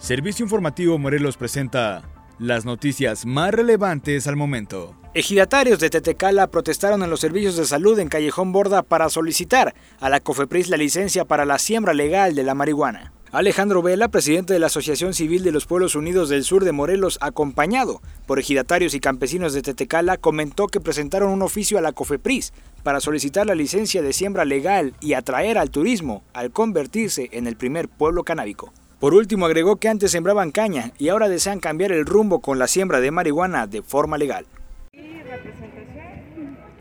Servicio Informativo Morelos presenta las noticias más relevantes al momento. Ejidatarios de Tetecala protestaron en los servicios de salud en Callejón Borda para solicitar a la COFEPRIS la licencia para la siembra legal de la marihuana. Alejandro Vela, presidente de la Asociación Civil de los Pueblos Unidos del Sur de Morelos, acompañado por ejidatarios y campesinos de Tetecala, comentó que presentaron un oficio a la COFEPRIS para solicitar la licencia de siembra legal y atraer al turismo al convertirse en el primer pueblo canábico. Por último, agregó que antes sembraban caña y ahora desean cambiar el rumbo con la siembra de marihuana de forma legal.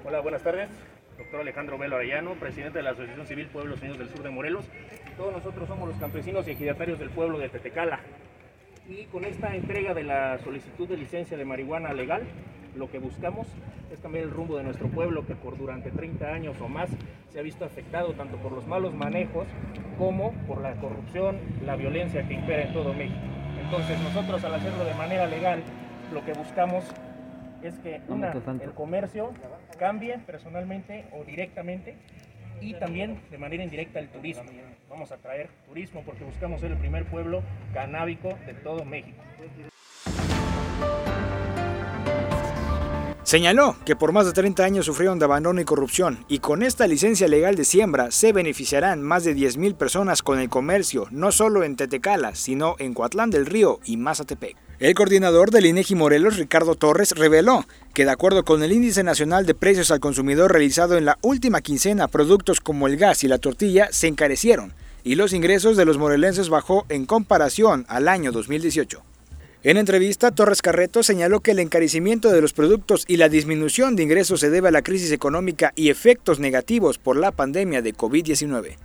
Hola, buenas tardes. Doctor Alejandro Melo Arellano, presidente de la Asociación Civil Pueblos Unidos del Sur de Morelos. Todos nosotros somos los campesinos y ejidatarios del pueblo de Tetecala. Y con esta entrega de la solicitud de licencia de marihuana legal, lo que buscamos es cambiar el rumbo de nuestro pueblo que por durante 30 años o más se ha visto afectado tanto por los malos manejos como por la corrupción, la violencia que impera en todo México. Entonces nosotros al hacerlo de manera legal, lo que buscamos es que una, el comercio cambie personalmente o directamente y también de manera indirecta el turismo. Vamos a traer turismo porque buscamos ser el primer pueblo canábico de todo México. Señaló que por más de 30 años sufrieron de abandono y corrupción y con esta licencia legal de siembra se beneficiarán más de 10.000 personas con el comercio, no solo en Tetecala, sino en Coatlán del Río y Mazatepec. El coordinador del INEGI Morelos, Ricardo Torres, reveló que de acuerdo con el Índice Nacional de Precios al Consumidor realizado en la última quincena, productos como el gas y la tortilla se encarecieron y los ingresos de los morelenses bajó en comparación al año 2018. En entrevista, Torres Carreto señaló que el encarecimiento de los productos y la disminución de ingresos se debe a la crisis económica y efectos negativos por la pandemia de COVID-19.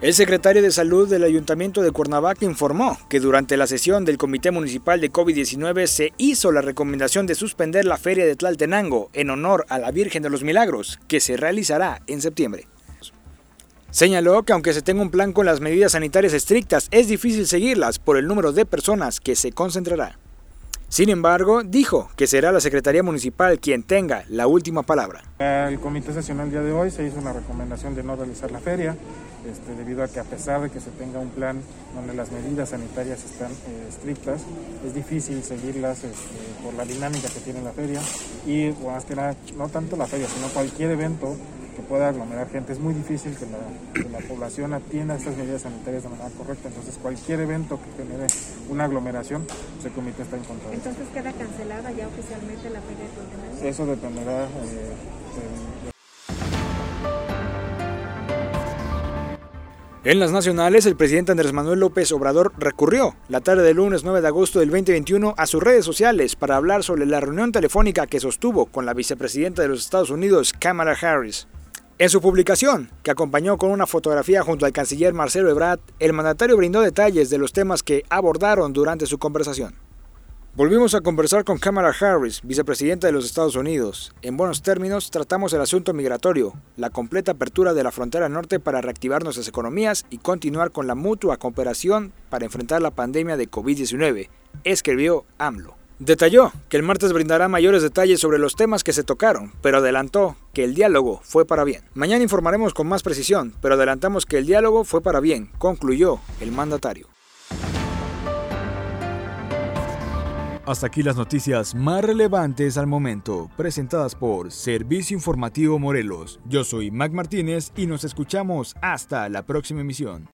El secretario de Salud del Ayuntamiento de Cuernavaca informó que durante la sesión del Comité Municipal de COVID-19 se hizo la recomendación de suspender la Feria de Tlaltenango en honor a la Virgen de los Milagros, que se realizará en septiembre. Señaló que aunque se tenga un plan con las medidas sanitarias estrictas, es difícil seguirlas por el número de personas que se concentrará. Sin embargo, dijo que será la Secretaría Municipal quien tenga la última palabra. El comité sesional el día de hoy se hizo una recomendación de no realizar la feria, este, debido a que a pesar de que se tenga un plan donde las medidas sanitarias están eh, estrictas, es difícil seguirlas este, por la dinámica que tiene la feria y más que nada, no tanto la feria, sino cualquier evento que pueda aglomerar gente. Es muy difícil que la, población atienda estas medidas sanitarias de manera correcta. Entonces, cualquier evento que genere una aglomeración, pues, el comité está en contra. Entonces, ¿queda cancelada ya oficialmente la feria de Eso dependerá eh, En las nacionales, el presidente Andrés Manuel López Obrador recurrió la tarde del lunes 9 de agosto del 2021 a sus redes sociales para hablar sobre la reunión telefónica que sostuvo con la vicepresidenta de los Estados Unidos, Kamala Harris. En su publicación, que acompañó con una fotografía junto al canciller Marcelo Ebrard, el mandatario brindó detalles de los temas que abordaron durante su conversación. Volvimos a conversar con Kamala Harris, vicepresidenta de los Estados Unidos. En buenos términos, tratamos el asunto migratorio, la completa apertura de la frontera norte para reactivar nuestras economías y continuar con la mutua cooperación para enfrentar la pandemia de COVID-19, escribió AMLO. Detalló que el martes brindará mayores detalles sobre los temas que se tocaron, pero adelantó que el diálogo fue para bien. Mañana informaremos con más precisión, pero adelantamos que el diálogo fue para bien, concluyó el mandatario. Hasta aquí las noticias más relevantes al momento, presentadas por Servicio Informativo Morelos. Yo soy Mac Martínez y nos escuchamos hasta la próxima emisión.